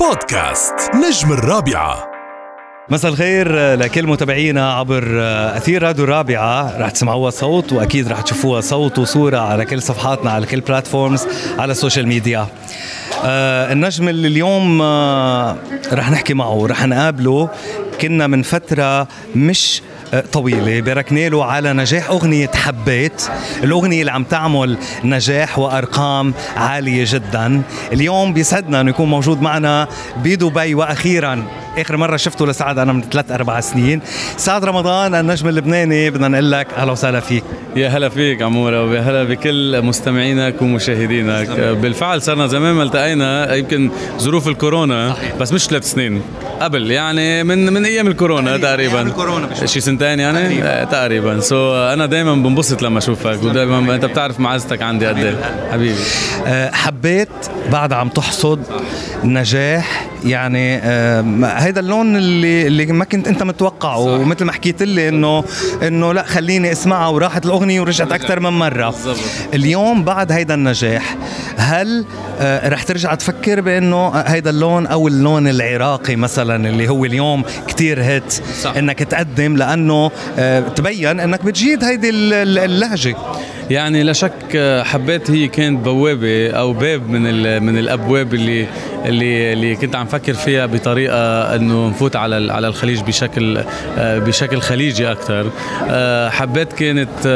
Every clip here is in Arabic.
بودكاست نجم الرابعة. مساء الخير لكل متابعينا عبر أثير راديو الرابعة. رح تسمعوها صوت وأكيد رح تشوفوها صوت وصورة على كل صفحاتنا على كل platforms على ال social media آه النجم اللي اليوم آه رح نحكي معه رح نقابله كنا من فترة مش طويلة. باركنا له على نجاح أغنية حبيت. الأغنية اللي عم تعمل نجاح وأرقام عالية جدا. اليوم بيسعدنا أنه يكون موجود معنا بدبي وأخيرا. آخر مرة شفته لسعد أنا من ثلاث أربع سنين. سعد رمضان النجم اللبناني. بدنا نقول لك أهلا وسهلا فيك. يا هلا فيك عمورة ويا هلا بكل مستمعينك ومشاهدينك. بالفعل صرنا زمان ما التقينا يمكن ظروف الكورونا بس مش ثلاث سنين. قبل يعني من من أيام الكورونا تقريبا. الكورونا شي سنتين يعني؟ تقريبا, تقريبا. سو أنا دائما بنبسط لما أشوفك ودائما أنت بتعرف معزتك عندي قد إيه. حبيبي. أه حبيت بعد عم تحصد نجاح يعني هيدا اللون اللي اللي ما كنت أنت متوقعه. ومثل ما حكيت لي إنه إنه لا خليني أسمعها وراحت الأغنية ورجعت أكثر من مرة. بالزبط. اليوم بعد هيدا النجاح هل رح ترجع تفكر بإنه هيدا اللون أو اللون العراقي مثلا اللي هو اليوم كتير هيت صح. إنك تقدم لأنه تبين إنك بتجيد هيدي اللهجة؟ يعني لا شك حبيت هي كانت بوابة أو باب من من الأبواب اللي اللي اللي كنت عم فكر فيها بطريقة إنه نفوت على على الخليج بشكل بشكل خليجي أكثر حبيت كانت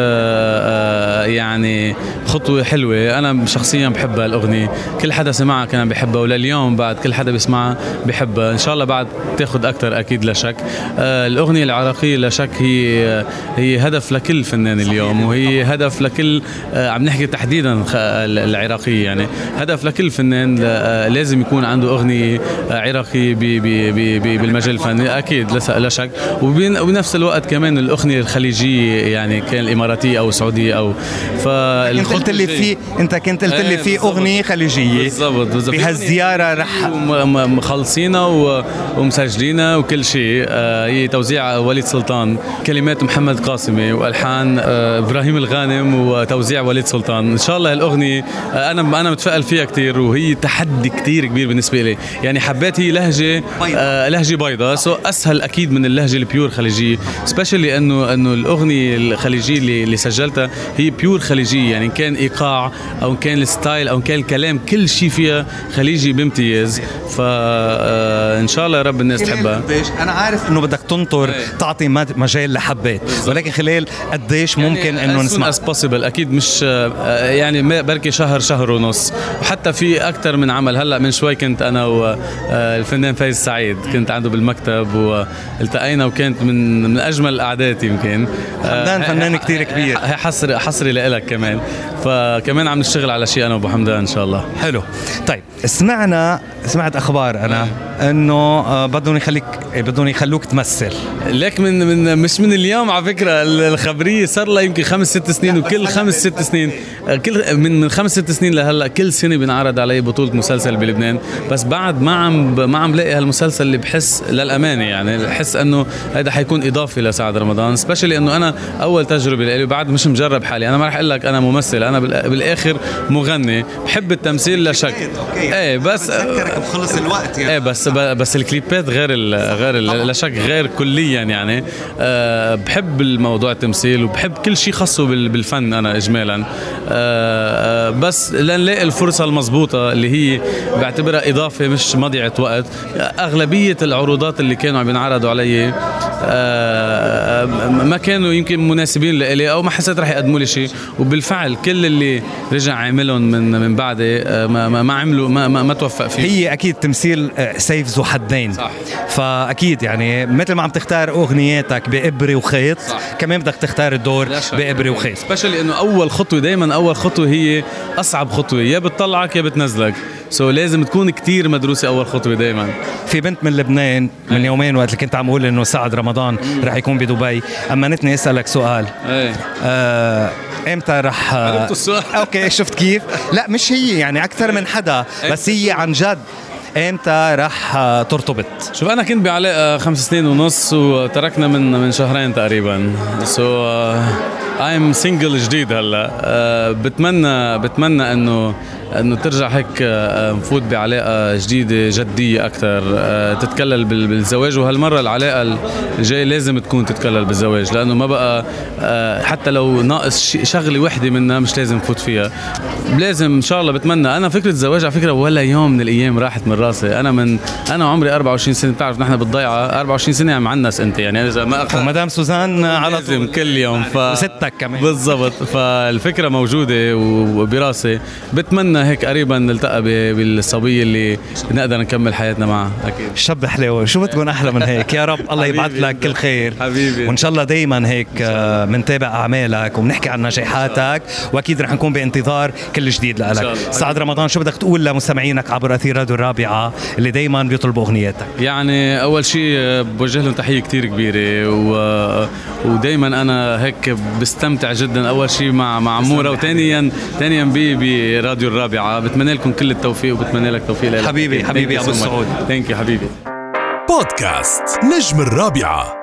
يعني خطوة حلوة. أنا شخصيا بحبها الاغنيه كل حدا سمعها كان بحبها ولليوم بعد كل حدا بيسمعها بحبها. إن شاء الله بعد تاخذ أكثر أكيد لا شك الأغنية العراقية لا شك هي هي هدف لكل فنان اليوم وهي هدف لكل عم نحكي تحديدا العراقية يعني. هدف لكل فنان لازم يكون عنده أغنية عراقي بي بي بي بي بالمجال الفني أكيد لا شك. وبنفس الوقت كمان الأغنية الخليجية يعني كان الإماراتية أو السعودية أو ف انت قلت لي في أنت كنت قلت لي في أغنية خليجية. بالضبط بالضبط. بهالزياره رح مخلصينها ومسجلينها وكل شيء. هي توزيع وليد سلطان. كلمات محمد قاسمي وألحان إبراهيم الغانم وتوزيع وليد سلطان. إن شاء الله الاغنيه أنا أنا متفائل فيها كثير وهي تحدي كثير كبير. بالنسبة لي. يعني حبيت هي لهجة آه لهجة بيضاء so أسهل أكيد من اللهجة ال pure خليجية specially انه إنه الأغنية الخليجية اللي, اللي سجلتها هي pure خليجية. يعني كان إيقاع أو كان ال style أو كان الكلام كل شيء فيها خليجي بامتياز. فان شاء الله يا رب الناس تحبها. أنا عارف إنه بدك تنطر تعطي مجال لحبيت. ولكن خلال قديش ممكن يعني انه نسمع؟ as possible. أكيد مش يعني بركي شهر شهر ونص. وحتى في أكثر من عمل. هلأ من شوي كنت أنا والفنان فايز سعيد. كنت عنده بالمكتب والتقينا وكانت من من أجمل القعدات يمكن. حمدان فنان كثير كبير. هي حصري حصري لإلك كمان. فكمان عم نشتغل على شيء أنا وأبو حمدان إن شاء الله. حلو. طيب سمعنا سمعت أخبار أنا إنه بدهم يخليك بدهم يخلوك تمثل. ليك من من مش من اليوم على فكرة الخبرية صار لها يمكن خمس ست سنين وكل خمس ست سنين كل من من خمس ست سنين لهلا كل سنة بينعرض علي بطولة مسلسل بلبنان. بس بعد ما عم ما عم لاقي هالمسلسل اللي بحس للأمانة يعني بحس إنه هذا حيكون اضافه لسعد رمضان. سبيشلي إنه أنا أول تجربة لي بعد مش مجرب حالي. أنا ما رح أقول لك أنا ممثل أنا بالآخر مغني. بحب التمثيل لا شك إيه بس بخلص الوقت يعني. إيه بس بس الكليبات غير ال غير ال لا شك غير كليا يعني. أه بحب الموضوع التمثيل وبحب كل شيء خاصه بالفن أنا اجمالا. أه بس لنلاقي الفرصة المضبوطة اللي هي بعتبرها إضافة مش مضيعة وقت. أغلبية العروضات اللي كانوا عم ينعرضوا علي أه ما كانوا يمكن مناسبين لإلي أو ما حسيت رح يقدموا لي شيء. وبالفعل كل اللي رجع عملهم من من بعدي ما ما, ما عملوا ما ما, ما توفق فيه. هي أكيد تمثيل سيف ذو حدين. صح. فأكيد يعني مثل ما عم تختار اغنياتك بابره وخيط صح. كمان بدك تختار الدور بابره وخيط. سبيشلي إنه أول خطوة دائما أول خطوة هي أصعب خطوة يا بتطلعك يا بتنزلك. so so لازم تكون كتير مدروسة أول خطوة دائما في بنت من لبنان من يومين وقت اللي كنت عم أقول إنه سعد رمضان رح يكون بدبي. امنتني أسألك سؤال. إيه. آه إمتى رح okay شفت كيف؟ لا مش هي يعني أكثر من حدا بس هي عن جد. إمتى رح ترتبط؟ شوف أنا كنت بعلاقة خمس سنين ونص وتركنا من من شهرين تقريبا. so I am single جديد هلا. Uh, بتمنى بتمنى إنه انه ترجع هيك آه، نفوت بعلاقة جديدة جدية أكثر آه، تتكلل بالزواج. وهالمرة العلاقة الجاية لازم تكون تتكلل بالزواج لأنه ما بقى آه، حتى لو ناقص شغلة وحدة منها مش لازم نفوت فيها. لازم إن شاء الله بتمنى. أنا فكرة الزواج على فكرة ولا يوم من الأيام راحت من راسي. أنا من أنا عمري 24 سنة. بتعرف نحن بالضيعة 24 سنة معنس انت يعني إذا ما أخذ ومدام سوزان على طول. كل يوم. ف... وستك كمان. بالضبط. فالفكرة موجودة وبراسي. بتمنى هيك قريبا نلتقى بالصبيه اللي نقدر نكمل حياتنا معها أكيد. شب حلو شو بتكون أحلى من هيك؟ يا رب الله يبعث لك كل خير. حبيبي. وإن شاء الله دائما هيك بنتابع آه، أعمالك وبنحكي عن نجاحاتك. وأكيد رح نكون بانتظار كل جديد لك. سعد رمضان شو بدك تقول لمستمعينك عبر أثير راديو الرابعة اللي دائما بيطلبوا اغنياتك يعني أول شيء آه، بوجه لهم تحية كثير كبيرة. و... ودائما أنا هيك بستمتع جدا أول شيء مع مع عمورة. وثانيا ثانيا براديو الرابعة. بتمنى لكم كل التوفيق وبتمنى لك توفيق لك حبيبي حبيبي ابو السعود thank you حبيبي. بودكاست نجم الرابعة.